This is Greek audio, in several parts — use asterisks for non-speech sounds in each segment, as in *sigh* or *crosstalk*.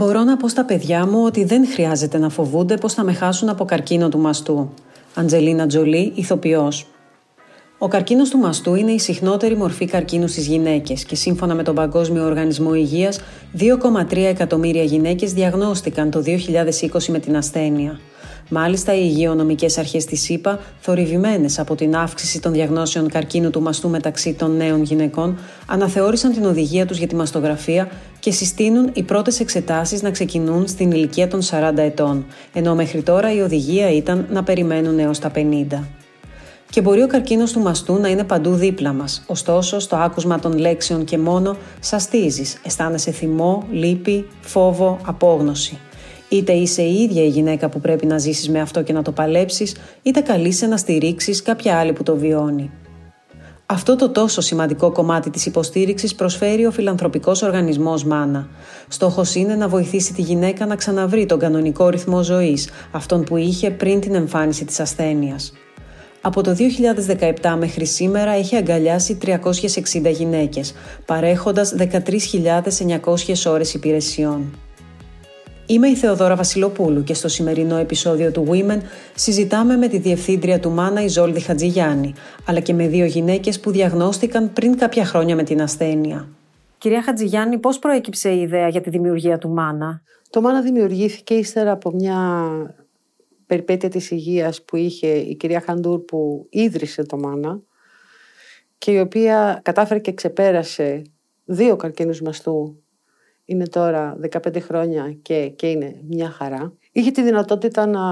Μπορώ να πω στα παιδιά μου ότι δεν χρειάζεται να φοβούνται πως θα με χάσουν από καρκίνο του μαστού. Αντζελίνα Τζολί, ηθοποιός. Ο καρκίνος του μαστού είναι η συχνότερη μορφή καρκίνου στις γυναίκες και σύμφωνα με τον Παγκόσμιο Οργανισμό Υγείας, 2,3 εκατομμύρια γυναίκες διαγνώστηκαν το 2020 με την ασθένεια. Μάλιστα, οι υγειονομικές αρχές της ΣΥΠΑ, θορυβημένες από την αύξηση των διαγνώσεων καρκίνου του μαστού μεταξύ των νέων γυναικών, αναθεώρησαν την οδηγία τους για τη μαστογραφία και συστήνουν οι πρώτες εξετάσεις να ξεκινούν στην ηλικία των 40 ετών, ενώ μέχρι τώρα η οδηγία ήταν να περιμένουν έως τα 50. Και μπορεί ο καρκίνος του μαστού να είναι παντού δίπλα μας. Ωστόσο, στο άκουσμα των λέξεων και μόνο, σαστίζεις, αισθάνεσαι θυμό, λύπη, φόβο, απόγνωση. Είτε είσαι η ίδια η γυναίκα που πρέπει να ζήσεις με αυτό και να το παλέψεις, είτε καλείσαι να στηρίξεις κάποια άλλη που το βιώνει. Αυτό το τόσο σημαντικό κομμάτι της υποστήριξης προσφέρει ο φιλανθρωπικός οργανισμός ΜΑΝΑ. Στόχος είναι να βοηθήσει τη γυναίκα να ξαναβρει τον κανονικό ρυθμό ζωής, αυτόν που είχε πριν την εμφάνιση της ασθένειας. Από το 2017 μέχρι σήμερα έχει αγκαλιάσει 360 γυναίκες, παρέχοντας 13.900 ώρες υπηρεσιών. Είμαι η Θεοδόρα Βασιλοπούλου και στο σημερινό επεισόδιο του Women συζητάμε με τη διευθύντρια του Μάνα Ιζόλδη Χατζηγιάννη, αλλά και με δύο γυναίκες που διαγνώστηκαν πριν κάποια χρόνια με την ασθένεια. Κυρία Χατζηγιάννη, πώς προέκυψε η ιδέα για τη δημιουργία του Μάνα; Το Μάνα δημιουργήθηκε ύστερα από μια περιπέτεια της υγείας που είχε η κυρία Χαντούρ που ίδρυσε το Μάνα και η οποία κατάφερε και ξεπέρασε δύο καρκίνους μαστού είναι τώρα 15 χρόνια και, και είναι μια χαρά. Είχε τη δυνατότητα να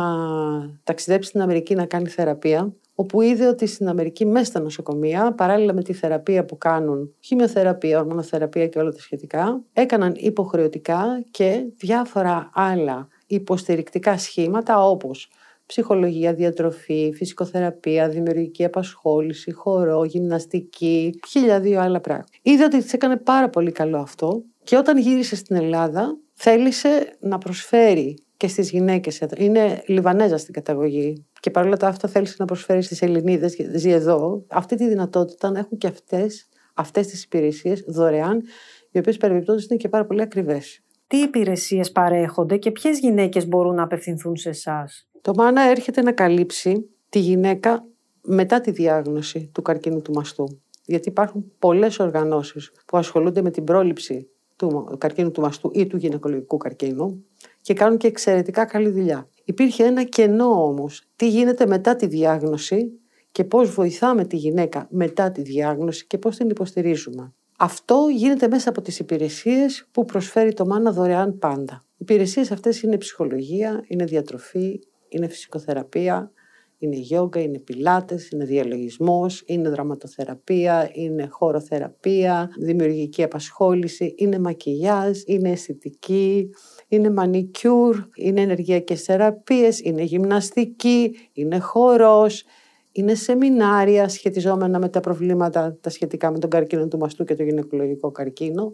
ταξιδέψει στην Αμερική να κάνει θεραπεία, όπου είδε ότι στην Αμερική μέσα στα νοσοκομεία, παράλληλα με τη θεραπεία που κάνουν, χημειοθεραπεία, ορμονοθεραπεία και όλα τα σχετικά, έκαναν υποχρεωτικά και διάφορα άλλα υποστηρικτικά σχήματα όπως ψυχολογία, διατροφή, φυσικοθεραπεία, δημιουργική απασχόληση, χορό, γυμναστική, χίλια δύο άλλα πράγματα. Είδε ότι της έκανε πάρα πολύ καλό αυτό και όταν γύρισε στην Ελλάδα θέλησε να προσφέρει και στις γυναίκες. Είναι Λιβανέζα στην καταγωγή και παρόλα αυτά θέλησε να προσφέρει στις Ελληνίδες, ζει εδώ, αυτή τη δυνατότητα να έχουν και αυτές, αυτές τις υπηρεσίες δωρεάν, οι οποίες παρεμπιπτόντως είναι και πάρα πολύ ακριβές. Τι υπηρεσίες παρέχονται και ποιες γυναίκες μπορούν να απευθυνθούν σε εσάς; Το ΜΑΝΑ έρχεται να καλύψει τη γυναίκα μετά τη διάγνωση του καρκίνου του μαστού. Γιατί υπάρχουν πολλές οργανώσεις που ασχολούνται με την πρόληψη του καρκίνου του μαστού ή του γυναικολογικού καρκίνου και κάνουν και εξαιρετικά καλή δουλειά. Υπήρχε ένα κενό όμως. Τι γίνεται μετά τη διάγνωση και πώς βοηθάμε τη γυναίκα μετά τη διάγνωση και πώς την υποστηρίζουμε. Αυτό γίνεται μέσα από τις υπηρεσίες που προσφέρει το ΜΑΝΑ δωρεάν πάντα. Οι υπηρεσίες αυτές είναι ψυχολογία, είναι διατροφή, είναι φυσικοθεραπεία, είναι γιόγκα, είναι πιλάτες, είναι διαλογισμός, είναι δραματοθεραπεία, είναι χωροθεραπεία, δημιουργική απασχόληση, είναι μακιγιάζ, είναι αισθητική, είναι μανικιούρ, είναι ενεργειακές θεραπείες, είναι γυμναστική, είναι χορός, είναι σεμινάρια σχετιζόμενα με τα προβλήματα τα σχετικά με τον καρκίνο του μαστού και το γυναικολογικό καρκίνο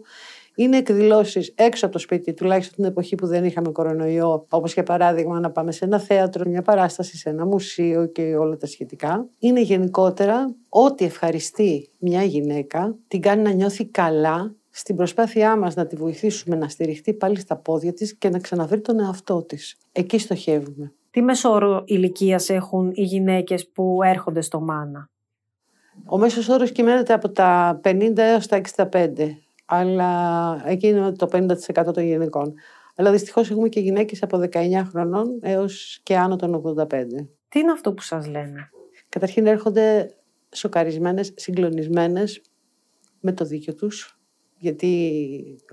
είναι εκδηλώσεις έξω από το σπίτι, τουλάχιστον την εποχή που δεν είχαμε κορονοϊό, όπως για παράδειγμα να πάμε σε ένα θέατρο, μια παράσταση, σε ένα μουσείο και όλα τα σχετικά. Είναι γενικότερα ό,τι ευχαριστεί μια γυναίκα, την κάνει να νιώθει καλά στην προσπάθειά μας να τη βοηθήσουμε να στηριχτεί πάλι στα πόδια της και να ξαναβρει τον εαυτό της. Εκεί στοχεύουμε. Τι μεσόρο ηλικίας έχουν οι γυναίκες που έρχονται στο ΜΑΝΑ. Ο μέσος όρος κυμαίνεται από τα 50 έως τα 65 αλλά εκεί είναι το 50% των γυναικών. Αλλά δυστυχώς έχουμε και γυναίκες από 19 χρονών έως και άνω των 85. Τι είναι αυτό που σας λένε, Καταρχήν έρχονται σοκαρισμένες, συγκλονισμένες με το δίκιο τους, γιατί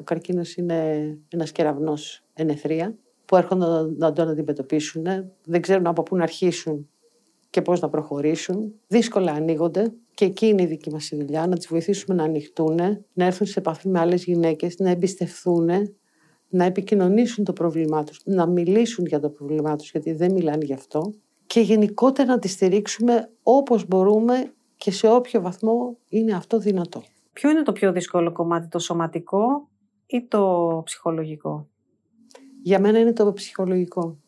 ο καρκίνος είναι ένας κεραυνός ενεθρία που έρχονται να τον αντιμετωπίσουν, δεν ξέρουν από πού να αρχίσουν και πώς να προχωρήσουν. Δύσκολα ανοίγονται και εκεί είναι η δική μας η δουλειά, να τις βοηθήσουμε να ανοιχτούν, να έρθουν σε επαφή με άλλες γυναίκες, να εμπιστευθούν, να επικοινωνήσουν το πρόβλημά τους, να μιλήσουν για το πρόβλημά τους, γιατί δεν μιλάνε γι' αυτό και γενικότερα να τις στηρίξουμε όπως μπορούμε και σε όποιο βαθμό είναι αυτό δυνατό. Ποιο είναι το πιο δύσκολο κομμάτι, το σωματικό ή το ψυχολογικό; Για μένα είναι το ψυχολογικό.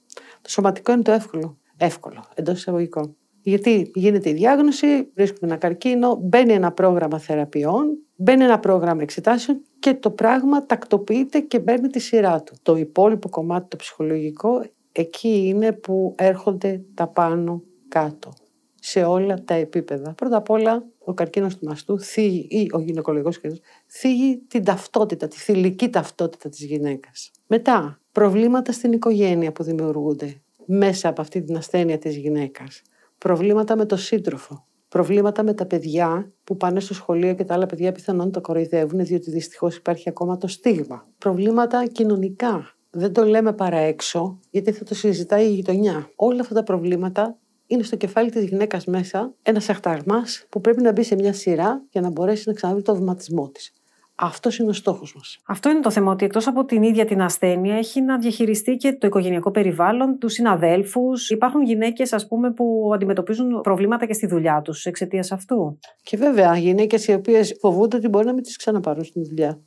Το σωματικό είναι το εύκολο εύκολο εντός εισαγωγικών. Γιατί γίνεται η διάγνωση, βρίσκουμε ένα καρκίνο, μπαίνει ένα πρόγραμμα θεραπείων, μπαίνει ένα πρόγραμμα εξετάσεων και το πράγμα τακτοποιείται και παίρνει τη σειρά του. Το υπόλοιπο κομμάτι το ψυχολογικό εκεί είναι που έρχονται τα πάνω κάτω σε όλα τα επίπεδα. Πρώτα απ' όλα, ο καρκίνος του μαστού θίγει, ή ο γυναικολογικός καρκίνος, θίγει την ταυτότητα, τη θηλυκή ταυτότητα της γυναίκας. Μετά, προβλήματα στην οικογένεια που δημιουργούνται μέσα από αυτή την ασθένεια της γυναίκας. Προβλήματα με το σύντροφο. Προβλήματα με τα παιδιά που πάνε στο σχολείο και τα άλλα παιδιά πιθανόν το κοροϊδεύουν, διότι δυστυχώς υπάρχει ακόμα το στίγμα. Προβλήματα κοινωνικά. Δεν το λέμε παρά έξω, γιατί θα το συζητάει η γειτονιά. Όλα αυτά τα προβλήματα είναι στο κεφάλι της γυναίκας μέσα ένας αχταρμάς που πρέπει να μπει σε μια σειρά για να μπορέσει να ξαναβρει το βηματισμό της. Αυτός είναι ο στόχος μας. Αυτό είναι το θέμα, ότι εκτός από την ίδια την ασθένεια, έχει να διαχειριστεί και το οικογενειακό περιβάλλον, τους συναδέλφους. Υπάρχουν γυναίκες, ας πούμε, που αντιμετωπίζουν προβλήματα και στη δουλειά τους εξαιτίας αυτού. Και βέβαια, γυναίκες οι οποίες φοβούνται ότι μπορεί να μην τις ξαναπάρουν στην δουλειά.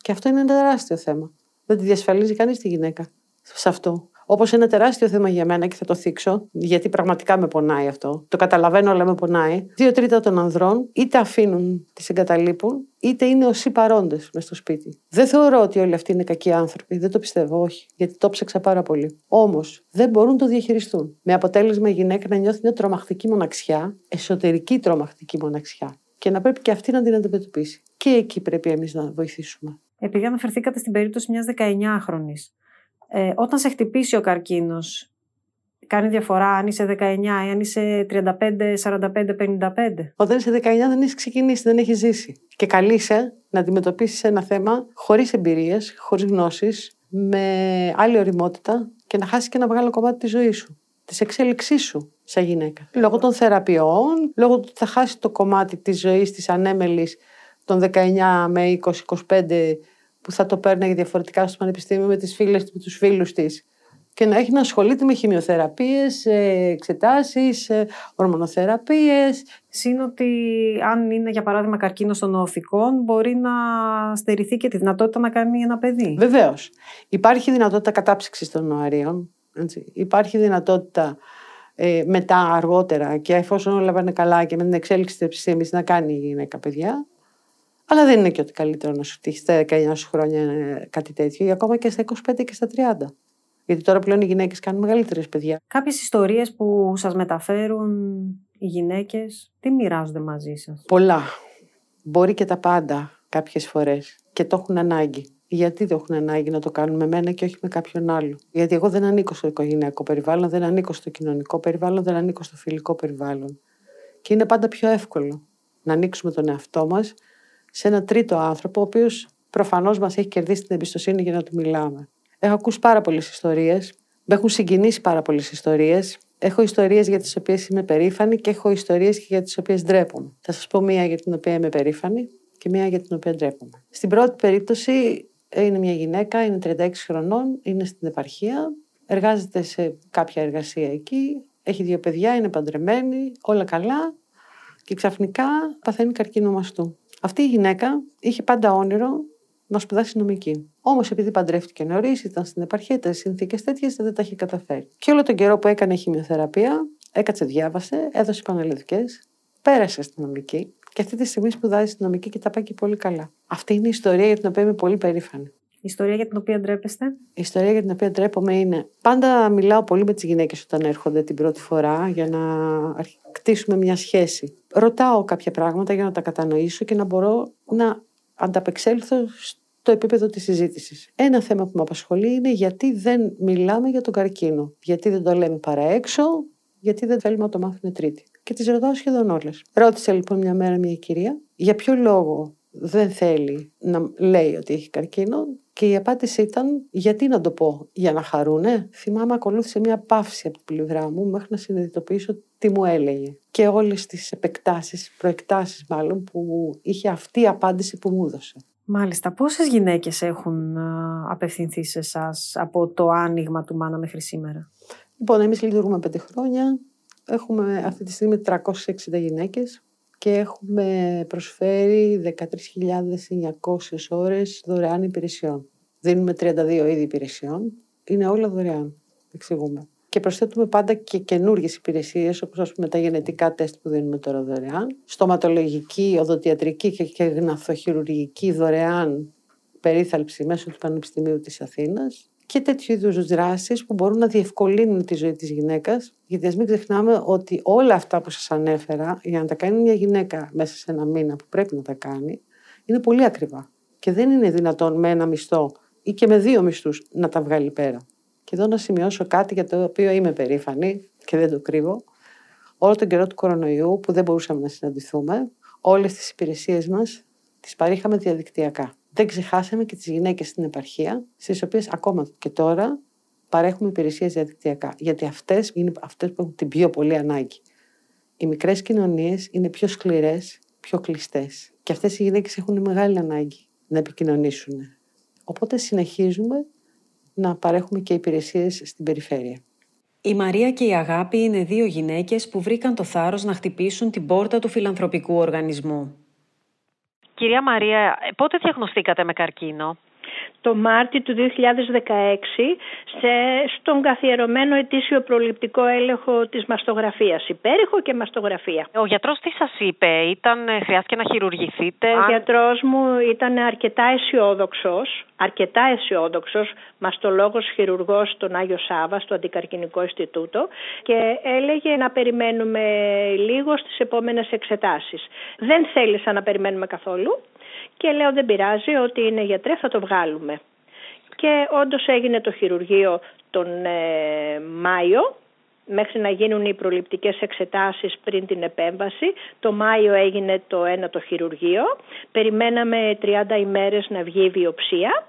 Και αυτό είναι ένα τεράστιο θέμα. Δεν τη διασφαλίζει κανείς τη γυναίκα σε αυτό. Όπως ένα τεράστιο θέμα για μένα και θα το θίξω, γιατί πραγματικά με πονάει αυτό. Το καταλαβαίνω, αλλά με πονάει. Δύο τρίτα των ανδρών είτε αφήνουν, τις εγκαταλείπουν, είτε είναι όσοι παρόντες μες στο σπίτι. Δεν θεωρώ ότι όλοι αυτοί είναι κακοί άνθρωποι. Δεν το πιστεύω, όχι. Γιατί το ψάξα πάρα πολύ. Όμως δεν μπορούν να το διαχειριστούν. Με αποτέλεσμα η γυναίκα να νιώθει μια τρομακτική μοναξιά, εσωτερική τρομακτική μοναξιά. Και να πρέπει και αυτή να την αντιμετωπίσει. Και εκεί πρέπει εμείς να βοηθήσουμε. Επειδή αναφερθήκατε στην περίπτωση μιας 19χρονη, ε, όταν σε χτυπήσει ο καρκίνος, κάνει διαφορά αν είσαι 19 ή αν είσαι 35, 45, 55. Όταν είσαι 19 δεν έχεις ξεκινήσει, δεν έχεις ζήσει. Και καλείσαι να αντιμετωπίσεις ένα θέμα χωρίς εμπειρίες, χωρίς γνώσεις, με άλλη οριμότητα και να χάσεις και ένα μεγάλο κομμάτι της ζωής σου. Της εξέλιξής σου σαν γυναίκα. Λόγω των θεραπείων, λόγω του ότι θα χάσεις το κομμάτι της ζωής της ανέμελης των 19 με 20-25 που θα το παίρνει διαφορετικά στο πανεπιστήμιο με τις φίλες με τους φίλους της και να έχει να ασχολείται με χημειοθεραπείες, εξετάσεις, ορμονοθεραπείες. Συν ότι αν είναι για παράδειγμα καρκίνος των οθικών μπορεί να στερηθεί και τη δυνατότητα να κάνει ένα παιδί. Βεβαίως. Υπάρχει δυνατότητα κατάψυξης των νοαρίων. Έτσι. Υπάρχει δυνατότητα ε, μετά αργότερα και εφόσον όλα πάνε καλά και με την εξέλιξη της επιστήμης να κάνει η γυναίκα παιδιά. Αλλά δεν είναι και ότι καλύτερο να σου τύχει στα 19 σου χρόνια κάτι τέτοιο, ή ακόμα και στα 25 και στα 30. Γιατί τώρα πλέον οι γυναίκες κάνουν μεγαλύτερες παιδιά. Κάποιες ιστορίες που σας μεταφέρουν οι γυναίκες, τι μοιράζονται μαζί σας; Πολλά. Μπορεί και τα πάντα κάποιες φορές. Και το έχουν ανάγκη. Γιατί δεν έχουν ανάγκη να το κάνουν με μένα και όχι με κάποιον άλλο; Γιατί εγώ δεν ανήκω στο οικογενειακό περιβάλλον, δεν ανήκω στο κοινωνικό περιβάλλον, δεν ανήκω στο φιλικό περιβάλλον. Και είναι πάντα πιο εύκολο να ανοίξουμε τον εαυτό μας σε ένα τρίτο άνθρωπο, ο οποίος προφανώς μας έχει κερδίσει την εμπιστοσύνη για να του μιλάμε. Έχω ακούσει πάρα πολλές ιστορίες. Με έχουν συγκινήσει πάρα πολλές ιστορίες. Έχω ιστορίες για τις οποίες είμαι περήφανη και έχω ιστορίες και για τις οποίες ντρέπομαι. Θα σας πω μία για την οποία είμαι περήφανη και μία για την οποία ντρέπομαι. Στην πρώτη περίπτωση είναι μια γυναίκα, είναι 36 χρονών, είναι στην επαρχία, εργάζεται σε κάποια εργασία εκεί, έχει δύο παιδιά, είναι παντρεμένη, όλα καλά και ξαφνικά παθαίνει καρκίνο μαστού. Αυτή η γυναίκα είχε πάντα όνειρο να σπουδάσει νομική. Όμως, επειδή παντρεύτηκε νωρίς, ήταν στην επαρχία, ήταν συνθήκες τέτοιες, δεν τα είχε καταφέρει. Και όλο τον καιρό που έκανε χημειοθεραπεία, έκατσε, διάβασε, έδωσε πανελλαδικές, πέρασε στην νομική και αυτή τη στιγμή σπουδάζει στην νομική και τα πάει και πολύ καλά. Αυτή είναι η ιστορία για την οποία είμαι πολύ περήφανη. Η ιστορία για την οποία ντρέπεστε; Η ιστορία για την οποία ντρέπομαι είναι. Πάντα μιλάω πολύ με τις γυναίκες όταν έρχονται την πρώτη φορά για να κτίσουμε μια σχέση. Ρωτάω κάποια πράγματα για να τα κατανοήσω και να μπορώ να ανταπεξέλθω στο επίπεδο της συζήτησης. Ένα θέμα που με απασχολεί είναι γιατί δεν μιλάμε για τον καρκίνο. Γιατί δεν το λέμε παρά έξω, γιατί δεν θέλουμε να το μάθουμε τρίτη. Και τις ρωτάω σχεδόν όλες. Ρώτησε λοιπόν μια μέρα μια κυρία για ποιο λόγο δεν θέλει να λέει ότι έχει καρκίνο και η απάντηση ήταν γιατί να το πω για να χαρούνε. Θυμάμαι ακολούθησε μια παύση από την πλευρά μου μέχρι να συνειδητοποιήσω τι μου έλεγε. Και όλες τις επεκτάσεις, προεκτάσεις μάλλον που είχε αυτή η απάντηση που μου έδωσε. Μάλιστα. Πόσες γυναίκες έχουν απευθυνθεί σε εσάς από το άνοιγμα του Μάνα μέχρι σήμερα; Λοιπόν, εμείς λειτουργούμε πέντε χρόνια. Έχουμε αυτή τη στιγμή 360 γυναίκες και έχουμε προσφέρει 13.900 ώρες δωρεάν υπηρεσιών. Δίνουμε 32 είδη υπηρεσιών. Είναι όλα δωρεάν. Εξηγούμε. Και προσθέτουμε πάντα και καινούργιες υπηρεσίες, όπως ας πούμε τα γενετικά τεστ που δίνουμε τώρα δωρεάν, στοματολογική, οδοντιατρική και γναθοχειρουργική δωρεάν περίθαλψη μέσω του Πανεπιστημίου της Αθήνας και τέτοιου είδους δράσεις που μπορούν να διευκολύνουν τη ζωή της γυναίκας. Γιατί ας μην ξεχνάμε ότι όλα αυτά που σας ανέφερα, για να τα κάνει μια γυναίκα μέσα σε ένα μήνα που πρέπει να τα κάνει, είναι πολύ ακριβά. Και δεν είναι δυνατόν με ένα μισθό ή και με δύο μισθούς να τα βγάλει πέρα. Και εδώ να σημειώσω κάτι για το οποίο είμαι περήφανη και δεν το κρύβω. Όλο τον καιρό του κορονοϊού που δεν μπορούσαμε να συναντηθούμε, όλες τις υπηρεσίες μας τις παρήχαμε διαδικτυακά. Δεν ξεχάσαμε και τις γυναίκες στην επαρχία, στις οποίες ακόμα και τώρα παρέχουμε υπηρεσίες διαδικτυακά. Γιατί αυτές είναι αυτές που έχουν την πιο πολύ ανάγκη. Οι μικρές κοινωνίες είναι πιο σκληρές, πιο κλειστές. Και αυτές οι γυναίκες έχουν μεγάλη ανάγκη να επικοινωνήσουν. Οπότε συνεχίζουμε να παρέχουμε και υπηρεσίες στην περιφέρεια. Η Μαρία και η Αγάπη είναι δύο γυναίκες που βρήκαν το θάρρος να χτυπήσουν την πόρτα του φιλανθρωπικού οργανισμού. Κυρία Μαρία, πότε διαγνωστήκατε με καρκίνο; Το Μάρτιο του 2016 σε, στον καθιερωμένο ετήσιο προληπτικό έλεγχο της μαστογραφίας, υπέρηχο και μαστογραφία. Ο γιατρός τι σας είπε, ήταν, ε, χρειάστηκε να χειρουργηθείτε; Ο αν... γιατρός μου ήταν αρκετά αισιόδοξος, αρκετά αισιόδοξος, μαστολόγος χειρουργός στον Άγιο Σάβα, στο Αντικαρκυνικό Ινστιτούτο και έλεγε να περιμένουμε λίγο στις επόμενες εξετάσεις. Δεν θέλησα να περιμένουμε καθόλου και λέω δεν πειράζει ότι είναι γιατρέ θα το βγάλουμε. Και όντως έγινε το χειρουργείο τον ε, Μάιο μέχρι να γίνουν οι προληπτικές εξετάσεις πριν την επέμβαση. Το Μάιο έγινε το ένα το χειρουργείο. Περιμέναμε 30 ημέρες να βγει η βιοψία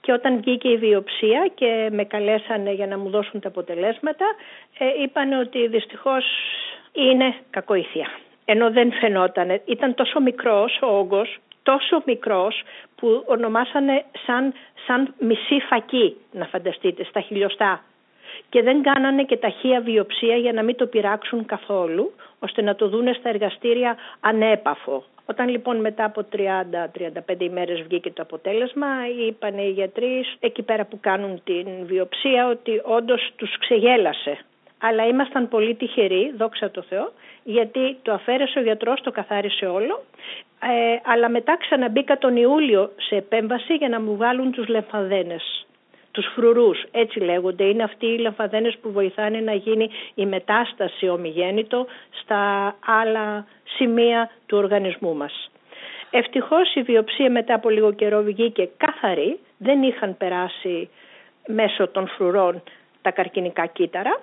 και όταν βγήκε η βιοψία και με καλέσανε για να μου δώσουν τα αποτελέσματα ε, είπαν ότι δυστυχώς είναι κακοήθεια. Ενώ δεν φαινόταν, ήταν τόσο μικρός ο όγκος τόσο μικρός που ονομάσανε σαν, σαν μισή φακή να φανταστείτε στα χιλιοστά και δεν κάνανε και ταχεία βιοψία για να μην το πειράξουν καθόλου ώστε να το δούνε στα εργαστήρια ανέπαφο. Όταν λοιπόν μετά από 30-35 ημέρες βγήκε το αποτέλεσμα είπαν οι γιατροί εκεί πέρα που κάνουν την βιοψία ότι όντως τους ξεγέλασε. Αλλά ήμασταν πολύ τυχεροί, δόξα τω Θεώ, γιατί το αφαίρεσε ο γιατρός, το καθάρισε όλο ε, αλλά μετά ξαναμπήκα τον Ιούλιο σε επέμβαση για να μου βγάλουν τους λεμφαδένες, τους φρουρούς, έτσι λέγονται. Είναι αυτοί οι λεμφαδένες που βοηθάνε να γίνει η μετάσταση ομιγέννητο στα άλλα σημεία του οργανισμού μας. Ευτυχώς η βιοψία μετά από λίγο καιρό βγήκε καθαρή, δεν είχαν περάσει μέσω των φρουρών τα καρκινικά κύτταρα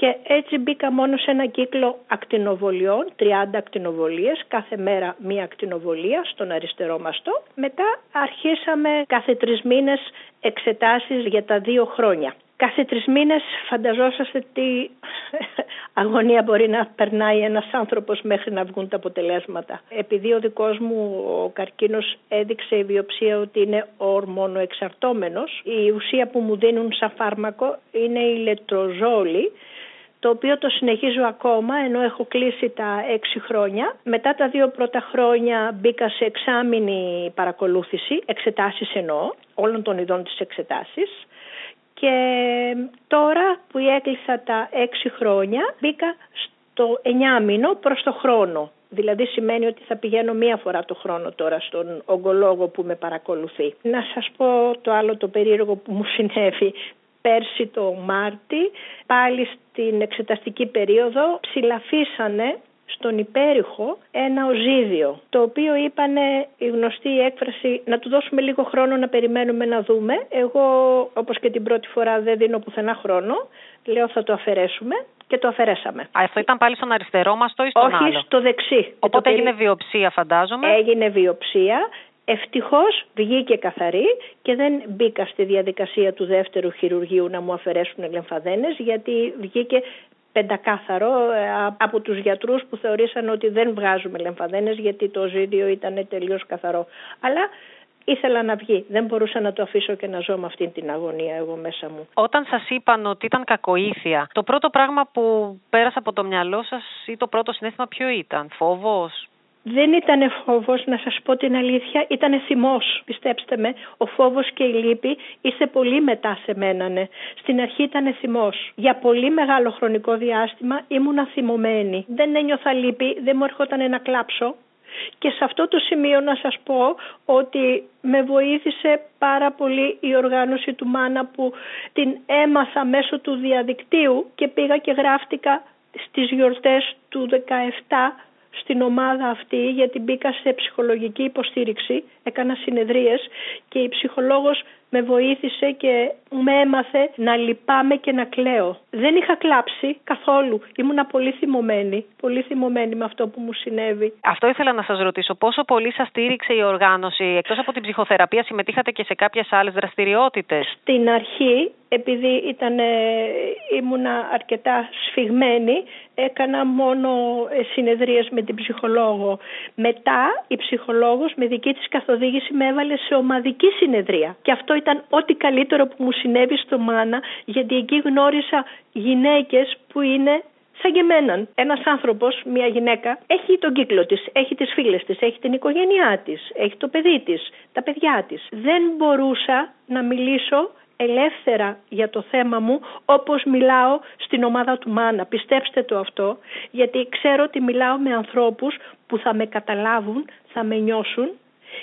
και έτσι μπήκα μόνο σε ένα κύκλο ακτινοβολιών, 30 ακτινοβολίες, κάθε μέρα μία ακτινοβολία στον αριστερό μαστό. Μετά αρχίσαμε κάθε τρεις μήνες εξετάσεις για τα δύο χρόνια. Κάθε τρεις μήνες φανταζόσαστε τι *laughs* αγωνία μπορεί να περνάει ένας άνθρωπος μέχρι να βγουν τα αποτελέσματα. Επειδή ο δικός μου ο καρκίνος έδειξε η βιοψία ότι είναι ορμονοεξαρτώμενος, η ουσία που μου δίνουν σαν φάρμακο είναι η λετροζόλη, το οποίο το συνεχίζω ακόμα ενώ έχω κλείσει τα έξι χρόνια. Μετά τα δύο πρώτα χρόνια μπήκα σε εξάμηνη παρακολούθηση, εξετάσεις εννοώ, όλων των ειδών της εξετάσεις. Και τώρα που έκλεισα τα έξι χρόνια μπήκα στο εννιά μήνο προς το χρόνο. Δηλαδή σημαίνει ότι θα πηγαίνω μία φορά το χρόνο τώρα στον ογκολόγο που με παρακολουθεί. Να σας πω το άλλο το περίεργο που μου συνέβη πέρσι το Μάρτι, πάλι στην εξεταστική περίοδο, ψηλαφίσανε στον υπέρηχο ένα οζίδιο, το οποίο είπανε η γνωστή έκφραση να του δώσουμε λίγο χρόνο να περιμένουμε να δούμε. Εγώ όπως και την πρώτη φορά δεν δίνω πουθενά χρόνο, λέω θα το αφαιρέσουμε και το αφαιρέσαμε. Α, αυτό ήταν πάλι στον αριστερό μας το ή στον Όχι, στο δεξί. Οπότε έγινε βιοψία φαντάζομαι. Έγινε βιοψία. Ευτυχώς βγήκε καθαρή και δεν μπήκα στη διαδικασία του δεύτερου χειρουργείου να μου αφαιρέσουν λεμφαδένες γιατί βγήκε πεντακάθαρο ε, από τους γιατρούς που θεωρήσαν ότι δεν βγάζουμε λεμφαδένες γιατί το ζύδιο ήταν τελείως καθαρό. Αλλά ήθελα να βγει. Δεν μπορούσα να το αφήσω και να ζω με αυτή την αγωνία εγώ μέσα μου. Όταν σας είπαν ότι ήταν κακοήθεια, το πρώτο πράγμα που πέρασε από το μυαλό σας ή το πρώτο συνέστημα ποιο ήταν, φόβος, δεν ήταν φόβος, να σας πω την αλήθεια, ήταν θυμός, πιστέψτε με. Ο φόβος και η λύπη είστε πολύ μετά σε μένανε. Στην αρχή ήταν θυμός. Για πολύ μεγάλο χρονικό διάστημα ήμουν θυμωμένη. Δεν ένιωθα λύπη, δεν μου έρχονταν να κλάψω. Και σε αυτό το σημείο να σας πω ότι με βοήθησε πάρα πολύ η οργάνωση του Μάνα που την έμαθα μέσω του διαδικτύου και πήγα και γράφτηκα στις γιορτές του 17 στην ομάδα αυτή γιατί μπήκα σε ψυχολογική υποστήριξη, έκανα συνεδρίες και η ψυχολόγος με βοήθησε και με έμαθε να λυπάμαι και να κλαίω. Δεν είχα κλάψει καθόλου. Ήμουνα πολύ θυμωμένη, πολύ θυμωμένη με αυτό που μου συνέβη. Αυτό ήθελα να σας ρωτήσω. Πόσο πολύ σας στήριξε η οργάνωση; Εκτός από την ψυχοθεραπεία συμμετείχατε και σε κάποιες άλλες δραστηριότητες; Στην αρχή, επειδή ήταν, ήμουνα αρκετά σφιγμένη, έκανα μόνο ε, συνεδρίες με την ψυχολόγο. Μετά η ψυχολόγος με δική της καθοδήγηση με έβαλε σε ομαδική συνεδρία. Και αυτό ήταν ό,τι καλύτερο που μου συνέβη στο Μάνα γιατί εκεί γνώρισα γυναίκες που είναι σαν και εμένα. Ένας άνθρωπος, μια γυναίκα, έχει τον κύκλο της, έχει τις φίλες της, έχει την οικογένειά της, έχει το παιδί της, τα παιδιά της. Δεν μπορούσα να μιλήσω ελεύθερα για το θέμα μου όπως μιλάω στην ομάδα του Μάνα. Πιστέψτε το αυτό γιατί ξέρω ότι μιλάω με ανθρώπους που θα με καταλάβουν, θα με νιώσουν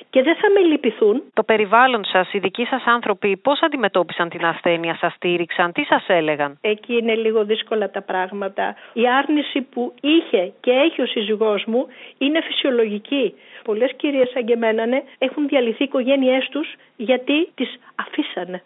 και δεν θα με λυπηθούν. Το περιβάλλον σας, οι δικοί σας άνθρωποι, πώς αντιμετώπισαν την ασθένεια, σας στήριξαν, τι σας έλεγαν; Εκεί είναι λίγο δύσκολα τα πράγματα. Η άρνηση που είχε και έχει ο σύζυγός μου είναι φυσιολογική. Πολλές κυρίες σαν και εμένα ναι, έχουν διαλυθεί οι οικογένειές τους γιατί τις αφήσανε.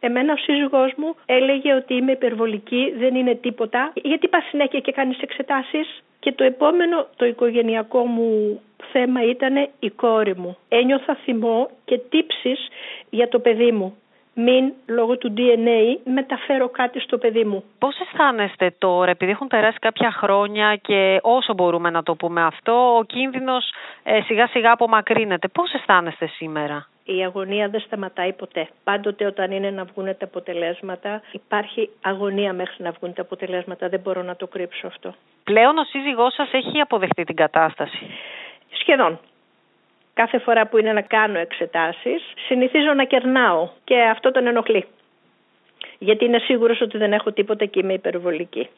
Εμένα ο σύζυγός μου έλεγε ότι είμαι υπερβολική, δεν είναι τίποτα. Γιατί πας συνέχεια και κάνεις εξετάσεις; Και το επόμενο, το οικογενειακό μου θέμα ήταν η κόρη μου. Ένιωθα θυμό και τύψεις για το παιδί μου. Μην λόγω του DNA μεταφέρω κάτι στο παιδί μου. Πώς αισθάνεστε τώρα, επειδή έχουν περάσει κάποια χρόνια και όσο μπορούμε να το πούμε αυτό, ο κίνδυνος ε, σιγά σιγά απομακρύνεται. Πώς αισθάνεστε σήμερα; Η αγωνία δεν σταματάει ποτέ. Πάντοτε όταν είναι να βγουν τα αποτελέσματα υπάρχει αγωνία μέχρι να βγουν τα αποτελέσματα. Δεν μπορώ να το κρύψω αυτό. Πλέον ο σύζυγός σας έχει αποδεχτεί την κατάσταση. Σχεδόν. Κάθε φορά που είναι να κάνω εξετάσεις, συνηθίζω να κερνάω και αυτό τον ενοχλεί. Γιατί είναι σίγουρος ότι δεν έχω τίποτα και είμαι υπερβολική.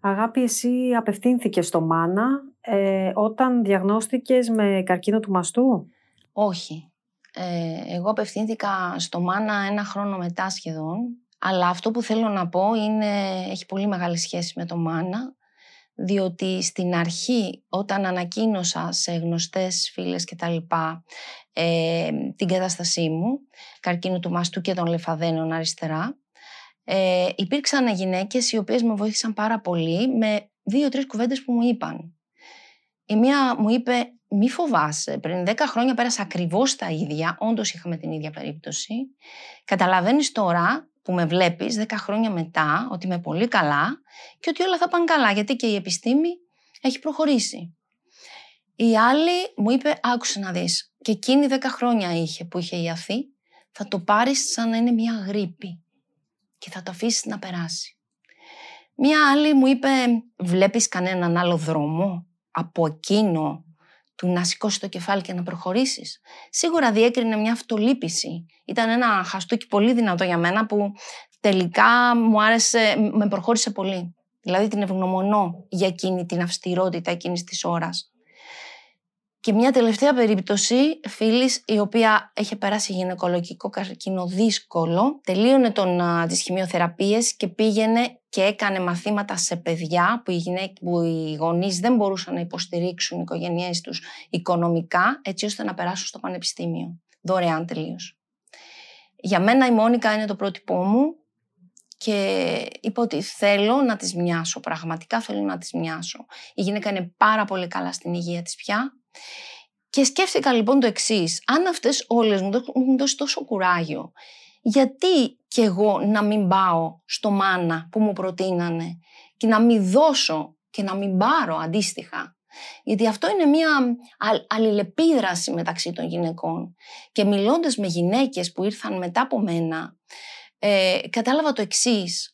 Αγάπη, εσύ απευθύνθηκες στο Μάνα ε, όταν διαγνώστηκες με καρκίνο του μαστού; Όχι. Ε, εγώ απευθύνθηκα στο Μάνα ένα χρόνο μετά σχεδόν. Αλλά αυτό που θέλω να πω είναι, έχει πολύ μεγάλη σχέση με το Μάνα διότι στην αρχή όταν ανακοίνωσα σε γνωστές φίλες και τα λοιπά ε, την κατάστασή μου, καρκίνο του μαστού και των λεφαδένων αριστερά, ε, υπήρξαν γυναίκες οι οποίες με βοήθησαν πάρα πολύ με δύο-τρεις κουβέντες που μου είπαν. Η μία μου είπε μη φοβάσαι, πριν 10 χρόνια πέρασα ακριβώς τα ίδια, όντως είχαμε την ίδια περίπτωση. Καταλαβαίνεις τώρα που με βλέπεις 10 χρόνια μετά ότι είμαι πολύ καλά και ότι όλα θα πάνε καλά γιατί και η επιστήμη έχει προχωρήσει. Η άλλη μου είπε άκουσε να δεις και εκείνη 10 χρόνια είχε που είχε ιαθεί θα το πάρεις σαν να είναι μια γρήπη και θα το αφήσεις να περάσει. Μια άλλη μου είπε βλέπεις κανέναν άλλο δρόμο από εκείνο του να σηκώσει το κεφάλι και να προχωρήσεις. Σίγουρα διέκρινε μια αυτολύπηση. Ήταν ένα χαστούκι πολύ δυνατό για μένα που τελικά μου άρεσε, με προχώρησε πολύ. Δηλαδή την ευγνωμονώ για εκείνη την αυστηρότητα εκείνης της ώρας. Και μια τελευταία περίπτωση φίλης η οποία έχει περάσει γυναικολογικό καρκίνο δύσκολο, τελείωνε τον, α, τις χημειοθεραπείες και πήγαινε και έκανε μαθήματα σε παιδιά που οι, γυναίκες, που οι γονείς δεν μπορούσαν να υποστηρίξουν οι οικογένειές τους οικονομικά έτσι ώστε να περάσουν στο πανεπιστήμιο. Δωρεάν τελείως. Για μένα η Μόνικα είναι το πρότυπό μου και είπα ότι θέλω να τις μοιάσω, πραγματικά θέλω να τις μοιάσω. Η γυναίκα είναι πάρα πολύ καλά στην υγεία της πια και σκέφτηκα λοιπόν το εξής. Αν αυτές όλες μου έχουν δώσει τόσο κουράγιο, γιατί κι εγώ να μην πάω στο μάνα που μου προτείνανε και να μην δώσω και να μην πάρω αντίστοιχα; Γιατί αυτό είναι μια αλληλεπίδραση μεταξύ των γυναικών. Και μιλώντας με γυναίκες που ήρθαν μετά από μένα, ε, κατάλαβα το εξής,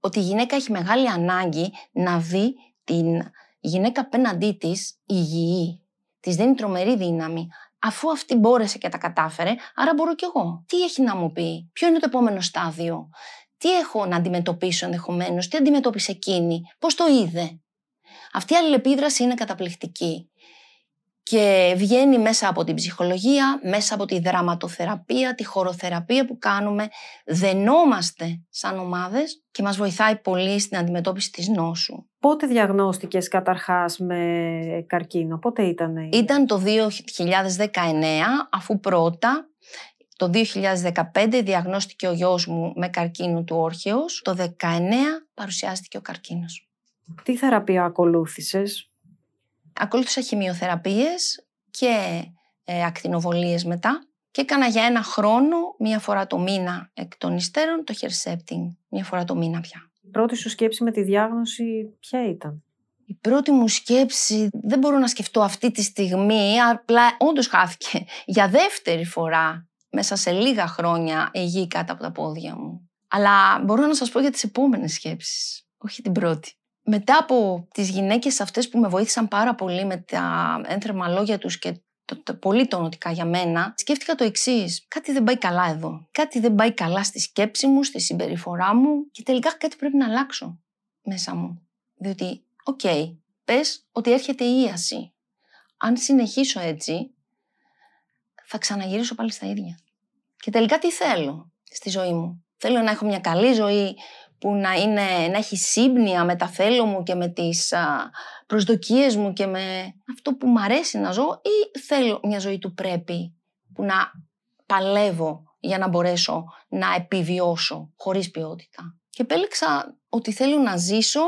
ότι η γυναίκα έχει μεγάλη ανάγκη να δει την γυναίκα απέναντί της υγιή. Της δίνει τρομερή δύναμη. Αφού αυτή μπόρεσε και τα κατάφερε, άρα μπορώ κι εγώ. Τι έχει να μου πει, Ποιο είναι το επόμενο στάδιο, Τι έχω να αντιμετωπίσω ενδεχομένως, Τι αντιμετώπισε εκείνη, Πώς το είδε; Αυτή η αλληλεπίδραση είναι καταπληκτική και βγαίνει μέσα από την ψυχολογία, μέσα από τη δραματοθεραπεία, τη χωροθεραπεία που κάνουμε. Δενόμαστε σαν ομάδες και μας βοηθάει πολύ στην αντιμετώπιση της νόσου. Πότε διαγνώστηκες καταρχάς με καρκίνο, πότε ήταν. Ήταν το 2019, αφού πρώτα το 2015 διαγνώστηκε ο γιος μου με καρκίνο του όρχεως. Το 2019 παρουσιάστηκε ο καρκίνος. Τι θεραπεία ακολούθησες; Ακολούθησα χημειοθεραπείες και ε, ακτινοβολίες μετά και έκανα για ένα χρόνο, μία φορά το μήνα εκ των υστέρων, το herceptin, μία φορά το μήνα πια. Η πρώτη σου σκέψη με τη διάγνωση ποια ήταν; Η πρώτη μου σκέψη δεν μπορώ να σκεφτώ αυτή τη στιγμή, απλά όντως χάθηκε για δεύτερη φορά μέσα σε λίγα χρόνια η γη κάτω από τα πόδια μου. Αλλά μπορώ να σας πω για τις επόμενες σκέψεις, όχι την πρώτη μετά από τις γυναίκες αυτές που με βοήθησαν πάρα πολύ με τα ένθερμα λόγια τους και το, το, πολύ τονωτικά για μένα, σκέφτηκα το εξής. Κάτι δεν πάει καλά εδώ. Κάτι δεν πάει καλά στη σκέψη μου, στη συμπεριφορά μου και τελικά κάτι πρέπει να αλλάξω μέσα μου. Διότι, OK, okay, πες ότι έρχεται η ίαση. Αν συνεχίσω έτσι, θα ξαναγυρίσω πάλι στα ίδια. Και τελικά τι θέλω στη ζωή μου. Θέλω να έχω μια καλή ζωή που να, είναι, να έχει σύμπνοια με τα θέλω μου και με τις α, προσδοκίες μου και με αυτό που μου αρέσει να ζω ή θέλω μια ζωή του πρέπει που να παλεύω για να μπορέσω να επιβιώσω χωρίς ποιότητα. Και επέλεξα ότι θέλω να ζήσω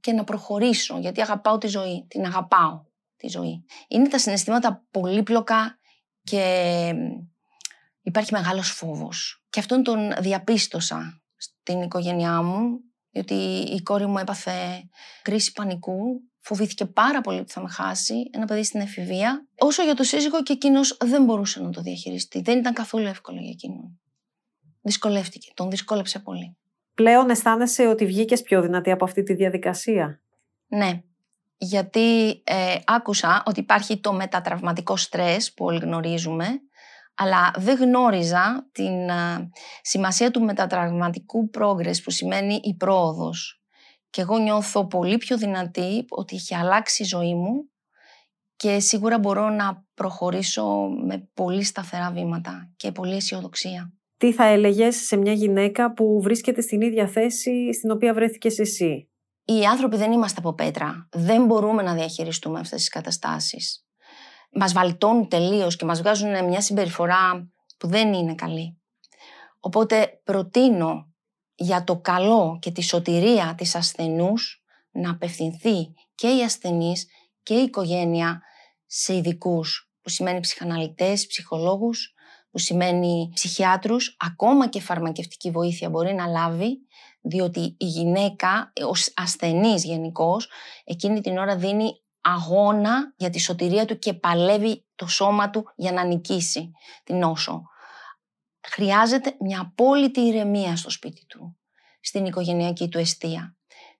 και να προχωρήσω γιατί αγαπάω τη ζωή, την αγαπάω τη ζωή. Είναι τα συναισθήματα πολύπλοκα και υπάρχει μεγάλος φόβος. Και αυτόν τον διαπίστωσα στην οικογένειά μου, διότι η κόρη μου έπαθε κρίση πανικού, φοβήθηκε πάρα πολύ ότι θα με χάσει, ένα παιδί στην εφηβεία. Όσο για το σύζυγο και εκείνος δεν μπορούσε να το διαχειριστεί. Δεν ήταν καθόλου εύκολο για εκείνον. Δυσκολεύτηκε, τον δυσκόλεψε πολύ. Πλέον αισθάνεσαι ότι βγήκες πιο δυνατή από αυτή τη διαδικασία; Ναι, γιατί ε, άκουσα ότι υπάρχει το μετατραυματικό στρες που όλοι γνωρίζουμε, αλλά δεν γνώριζα την σημασία του μετατραυματικού progress που σημαίνει η πρόοδος. Και εγώ νιώθω πολύ πιο δυνατή ότι έχει αλλάξει η ζωή μου και σίγουρα μπορώ να προχωρήσω με πολύ σταθερά βήματα και πολύ αισιοδοξία. Τι θα έλεγες σε μια γυναίκα που βρίσκεται στην ίδια θέση στην οποία βρέθηκες εσύ; Οι άνθρωποι δεν είμαστε από πέτρα. Δεν μπορούμε να διαχειριστούμε αυτές τις καταστάσεις μας βαλτώνουν τελείως και μας βγάζουν μια συμπεριφορά που δεν είναι καλή. Οπότε προτείνω για το καλό και τη σωτηρία της ασθενούς να απευθυνθεί και η ασθενής και η οικογένεια σε ειδικούς, που σημαίνει ψυχαναλυτές, ψυχολόγους, που σημαίνει ψυχιάτρους, ακόμα και φαρμακευτική βοήθεια μπορεί να λάβει, διότι η γυναίκα, ως ασθενής γενικώς, εκείνη την ώρα δίνει αγώνα για τη σωτηρία του και παλεύει το σώμα του για να νικήσει την νόσο. Χρειάζεται μια απόλυτη ηρεμία στο σπίτι του, στην οικογενειακή του αιστεία.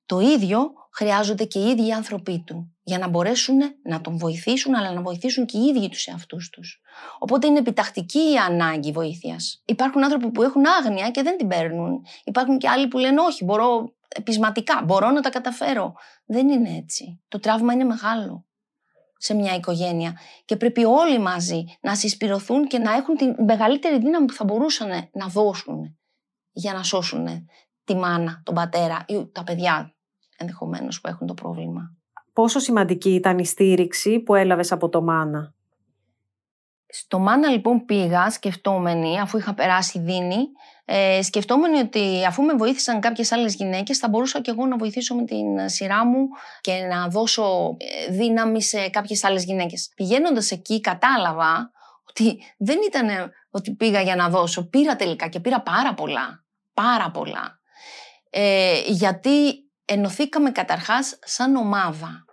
Το ίδιο χρειάζονται και οι ίδιοι οι άνθρωποι του, για να μπορέσουν να τον βοηθήσουν, αλλά να βοηθήσουν και οι ίδιοι τους εαυτούς τους. Οπότε είναι επιτακτική η ανάγκη βοήθειας. Υπάρχουν άνθρωποι που έχουν άγνοια και δεν την παίρνουν. Υπάρχουν και άλλοι που λένε όχι, μπορώ επισματικά. Μπορώ να τα καταφέρω. Δεν είναι έτσι. Το τραύμα είναι μεγάλο σε μια οικογένεια και πρέπει όλοι μαζί να συσπηρωθούν και να έχουν τη μεγαλύτερη δύναμη που θα μπορούσαν να δώσουν για να σώσουν τη μάνα, τον πατέρα ή τα παιδιά ενδεχομένως που έχουν το πρόβλημα. Πόσο σημαντική ήταν η στήριξη που έλαβες από το μάνα; Στο μάνα λοιπόν πήγα σκεφτόμενη, αφού είχα περάσει δίνη, ε, σκεφτόμενοι ότι αφού με βοήθησαν κάποιες άλλες γυναίκες θα μπορούσα και εγώ να βοηθήσω με την σειρά μου και να δώσω ε, δύναμη σε κάποιες άλλες γυναίκες. Πηγαίνοντας εκεί κατάλαβα ότι δεν ήταν ότι πήγα για να δώσω, πήρα τελικά και πήρα πάρα πολλά, πάρα πολλά. Ε, γιατί ενωθήκαμε καταρχάς σαν ομάδα.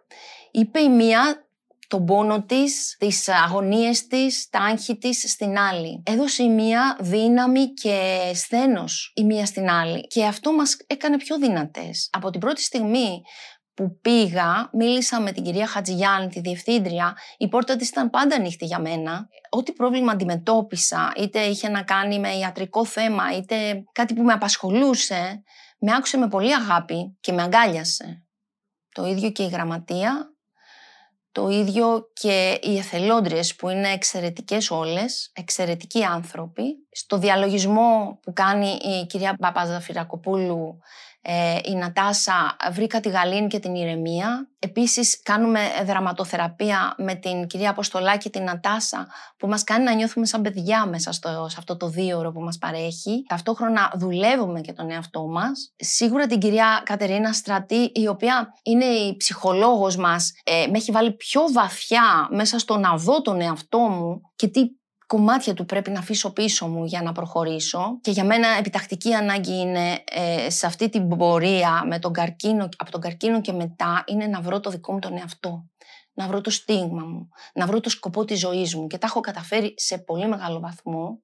Είπε η μία τον πόνο της, τις αγωνίες της, τα άγχη της στην άλλη. Έδωσε η μία δύναμη και σθένος η μία στην άλλη και αυτό μας έκανε πιο δυνατές. Από την πρώτη στιγμή που πήγα, μίλησα με την κυρία Χατζηγιάννη, τη διευθύντρια, η πόρτα της ήταν πάντα ανοιχτή για μένα. Ό,τι πρόβλημα αντιμετώπισα, είτε είχε να κάνει με ιατρικό θέμα, είτε κάτι που με απασχολούσε, με άκουσε με πολύ αγάπη και με αγκάλιασε. Το ίδιο και η γραμματεία, το ίδιο και οι εθελόντριες που είναι εξαιρετικές όλες, εξαιρετικοί άνθρωποι. Στο διαλογισμό που κάνει η κυρία Παπαζαφυρακοπούλου ε, η Νατάσα βρήκα τη Γαλήνη και την Ηρεμία. Επίσης κάνουμε δραματοθεραπεία με την κυρία Αποστολάκη την Νατάσα που μας κάνει να νιώθουμε σαν παιδιά μέσα στο, σε αυτό το δύο που μας παρέχει. Ταυτόχρονα δουλεύουμε και τον εαυτό μας. Σίγουρα την κυρία Κατερίνα Στρατή η οποία είναι η ψυχολόγος μας ε, με έχει βάλει πιο βαθιά μέσα στο να δω τον εαυτό μου και τι κομμάτια του πρέπει να αφήσω πίσω μου για να προχωρήσω. Και για μένα επιτακτική ανάγκη είναι ε, σε αυτή την πορεία με τον καρκίνο, από τον καρκίνο και μετά είναι να βρω το δικό μου τον εαυτό, να βρω το στίγμα μου, να βρω το σκοπό της ζωής μου. Και τα έχω καταφέρει σε πολύ μεγάλο βαθμό.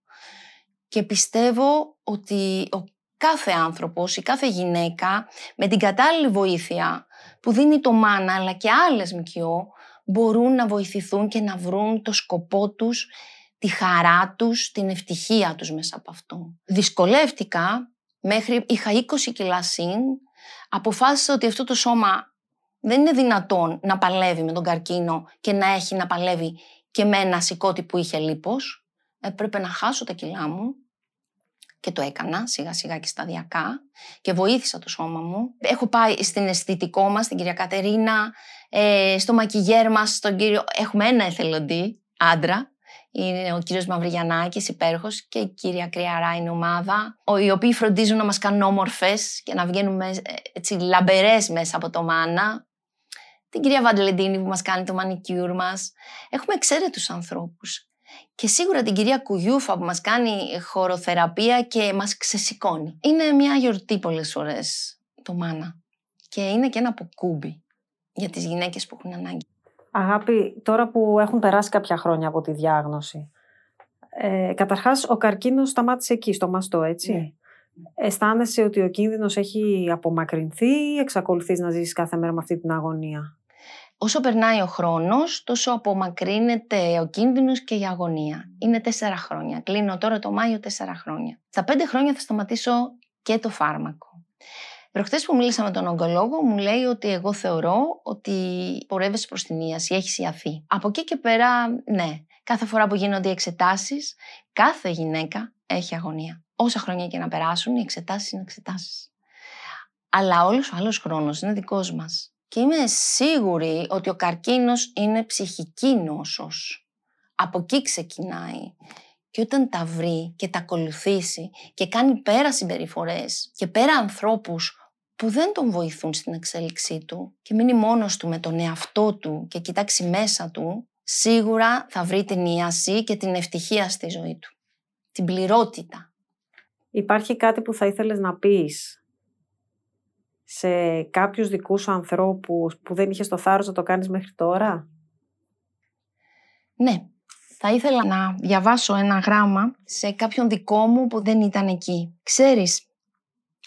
Και πιστεύω ότι ο κάθε άνθρωπος, η κάθε γυναίκα με την κατάλληλη βοήθεια που δίνει το μάνα αλλά και άλλες ΜΚΟ μπορούν να βοηθηθούν και να βρουν το σκοπό τους τη χαρά τους, την ευτυχία τους μέσα από αυτό. Δυσκολεύτηκα μέχρι είχα 20 κιλά συν, αποφάσισα ότι αυτό το σώμα δεν είναι δυνατόν να παλεύει με τον καρκίνο και να έχει να παλεύει και με ένα σηκώτη που είχε λίπος. Έπρεπε να χάσω τα κιλά μου και το έκανα σιγά σιγά και σταδιακά και βοήθησα το σώμα μου. Έχω πάει στην αισθητικό μας, την κυρία Κατερίνα, ε, στο μακιγέρ μας, στον κύριο... Έχουμε ένα εθελοντή, άντρα, είναι ο κύριος Μαυριγιαννάκης, υπέροχος και η κυρία Κρυαρά είναι ομάδα, οι οποίοι φροντίζουν να μας κάνουν όμορφες και να βγαίνουμε έτσι λαμπερές μέσα από το μάνα. Την κυρία Βαντελεντίνη που μας κάνει το μανικιούρ μας. Έχουμε εξαίρετους ανθρώπους. Και σίγουρα την κυρία Κουγιούφα που μας κάνει χωροθεραπεία και μας ξεσηκώνει. Είναι μια γιορτή πολλές φορές το μάνα. Και είναι και ένα αποκούμπι για τις γυναίκες που έχουν ανάγκη. Αγάπη, τώρα που έχουν περάσει κάποια χρόνια από τη διάγνωση, ε, καταρχάς ο καρκίνος σταμάτησε εκεί, στο μαστό, έτσι; Ναι. Αισθάνεσαι ότι ο κίνδυνος έχει απομακρυνθεί ή εξακολουθείς να ζήσεις κάθε μέρα με αυτή την αγωνία; Όσο περνάει ο χρόνος, τόσο απομακρύνεται ο κίνδυνος και η αγωνία. Είναι τέσσερα χρόνια. Κλείνω τώρα το Μάιο τέσσερα χρόνια. Στα πέντε χρόνια θα σταματήσω και το φάρμακο. Προχθές που μίλησα με τον ογκολόγο μου λέει ότι εγώ θεωρώ ότι πορεύεσαι προς την ίαση, έχεις ιαθεί. Από εκεί και πέρα, ναι, κάθε φορά που γίνονται οι εξετάσεις, κάθε γυναίκα έχει αγωνία. Όσα χρόνια και να περάσουν, οι εξετάσεις είναι εξετάσεις. Αλλά όλος ο άλλος χρόνος είναι δικός μας. Και είμαι σίγουρη ότι ο καρκίνος είναι ψυχική νόσος. Από εκεί ξεκινάει. Και όταν τα βρει και τα ακολουθήσει και κάνει πέρα συμπεριφορές και πέρα ανθρώπους που δεν τον βοηθούν στην εξέλιξή του και μείνει μόνος του με τον εαυτό του και κοιτάξει μέσα του, σίγουρα θα βρει την ίαση και την ευτυχία στη ζωή του. Την πληρότητα. Υπάρχει κάτι που θα ήθελες να πεις σε κάποιους δικούς ανθρώπους που δεν είχες το θάρρος να το κάνεις μέχρι τώρα; Ναι. Θα ήθελα να διαβάσω ένα γράμμα σε κάποιον δικό μου που δεν ήταν εκεί. Ξέρεις,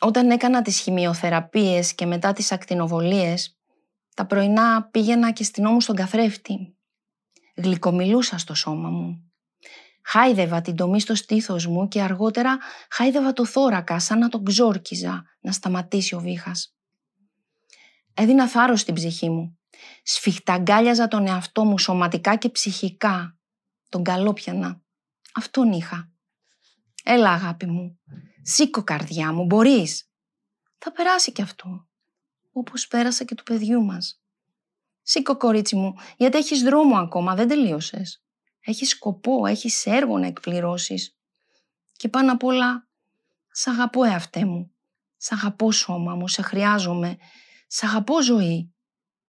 όταν έκανα τις χημειοθεραπείες και μετά τις ακτινοβολίες, τα πρωινά πήγαινα και στυνόμουν στον καθρέφτη. Γλυκομιλούσα στο σώμα μου. Χάιδευα την τομή στο στήθος μου και αργότερα χάιδευα το θώρακα σαν να τον ξόρκιζα να σταματήσει ο βήχας. Έδινα θάρρος στην ψυχή μου. Σφιχταγκάλιαζα τον εαυτό μου σωματικά και ψυχικά. Τον καλό πιανα. Αυτόν είχα. Έλα αγάπη μου. Σήκω καρδιά μου, μπορείς. Θα περάσει κι αυτό. Όπως πέρασα και του παιδιού μας. Σήκω κορίτσι μου, γιατί έχεις δρόμο ακόμα, δεν τελείωσες. Έχεις σκοπό, έχεις έργο να εκπληρώσεις. Και πάνω απ' όλα, σ' αγαπώ εαυτέ μου. Σ' αγαπώ σώμα μου, σε χρειάζομαι. Σ' αγαπώ ζωή.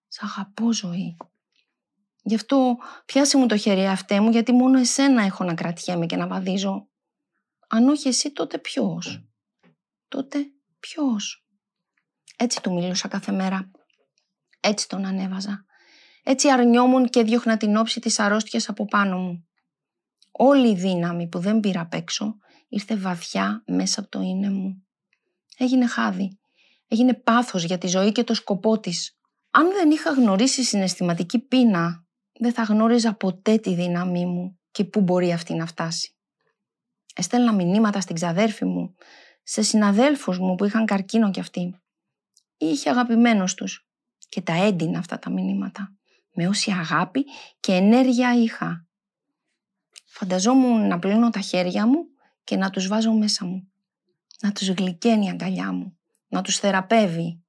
Σ' αγαπώ ζωή. Γι' αυτό πιάσε μου το χέρι αυτέ μου, γιατί μόνο εσένα έχω να κρατιέμαι και να βαδίζω. Αν όχι εσύ, τότε ποιος; Τότε ποιος; Έτσι του μιλούσα κάθε μέρα. Έτσι τον ανέβαζα. Έτσι αρνιόμουν και διώχνα την όψη της αρρώστιας από πάνω μου. Όλη η δύναμη που δεν πήρα απ' έξω ήρθε βαθιά μέσα από το είναι μου. Έγινε χάδι. Έγινε πάθος για τη ζωή και το σκοπό της. Αν δεν είχα γνωρίσει συναισθηματική πείνα, δεν θα γνώριζα ποτέ τη δύναμή μου και πού μπορεί αυτή να φτάσει. Έστελνα μηνύματα στην ξαδέρφη μου, σε συναδέλφους μου που είχαν καρκίνο κι αυτοί. Είχε αγαπημένους τους. και τα έντυνα αυτά τα μηνύματα. Με όση αγάπη και ενέργεια είχα. Φανταζόμουν να πλύνω τα χέρια μου και να τους βάζω μέσα μου. Να τους γλυκαίνει η αγκαλιά μου. Να τους θεραπεύει.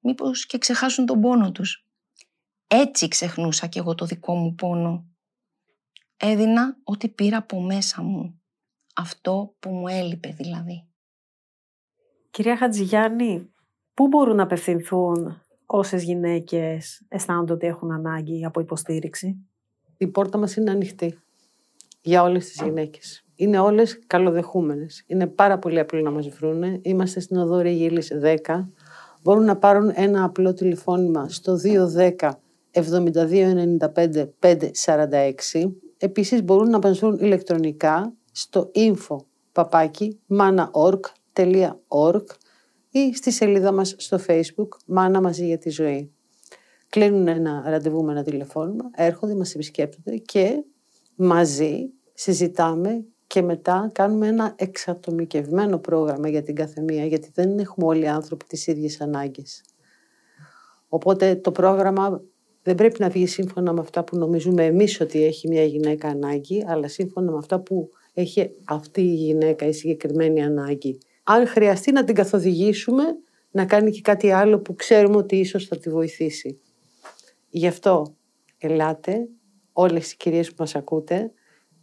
Μήπως και ξεχάσουν τον πόνο τους. Έτσι ξεχνούσα κι εγώ το δικό μου πόνο. Έδινα ό,τι πήρα από μέσα μου. Αυτό που μου έλειπε δηλαδή. Κυρία Χατζηγιάννη, πού μπορούν να απευθυνθούν όσες γυναίκες αισθάνονται ότι έχουν ανάγκη από υποστήριξη; Η πόρτα μας είναι ανοιχτή για όλες τις γυναίκες. Είναι όλες καλοδεχούμενες. Είναι πάρα πολύ απλό να μας βρούνε. Είμαστε στην οδό Ρεγίλης 10. Μπορούν να πάρουν ένα απλό τηλεφώνημα στο 210 7295 546. Επίσης μπορούν να μας βρουν ηλεκτρονικά στο info παπάκι mana.org ή στη σελίδα μας στο facebook «Μάνα μαζί για τη ζωή». Κλείνουν ένα ραντεβού με ένα τηλεφώνημα, έρχονται, μας επισκέπτονται και μαζί συζητάμε και μετά κάνουμε ένα εξατομικευμένο πρόγραμμα για την καθεμία, γιατί δεν έχουμε όλοι οι άνθρωποι τις ίδιες ανάγκες. Οπότε το πρόγραμμα δεν πρέπει να βγει σύμφωνα με αυτά που νομίζουμε εμείς ότι έχει μια γυναίκα ανάγκη, αλλά σύμφωνα με αυτά που έχει αυτή η γυναίκα η συγκεκριμένη ανάγκη αν χρειαστεί να την καθοδηγήσουμε να κάνει και κάτι άλλο που ξέρουμε ότι ίσως θα τη βοηθήσει. Γι' αυτό ελάτε όλες οι κυρίες που μας ακούτε,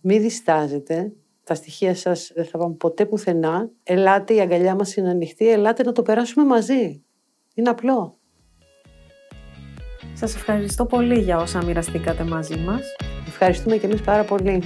μη διστάζετε, τα στοιχεία σας δεν θα πάμε ποτέ πουθενά, ελάτε, η αγκαλιά μας είναι ανοιχτή, ελάτε να το περάσουμε μαζί. Είναι απλό. Σας ευχαριστώ πολύ για όσα μοιραστήκατε μαζί μας. Ευχαριστούμε και εμείς πάρα πολύ.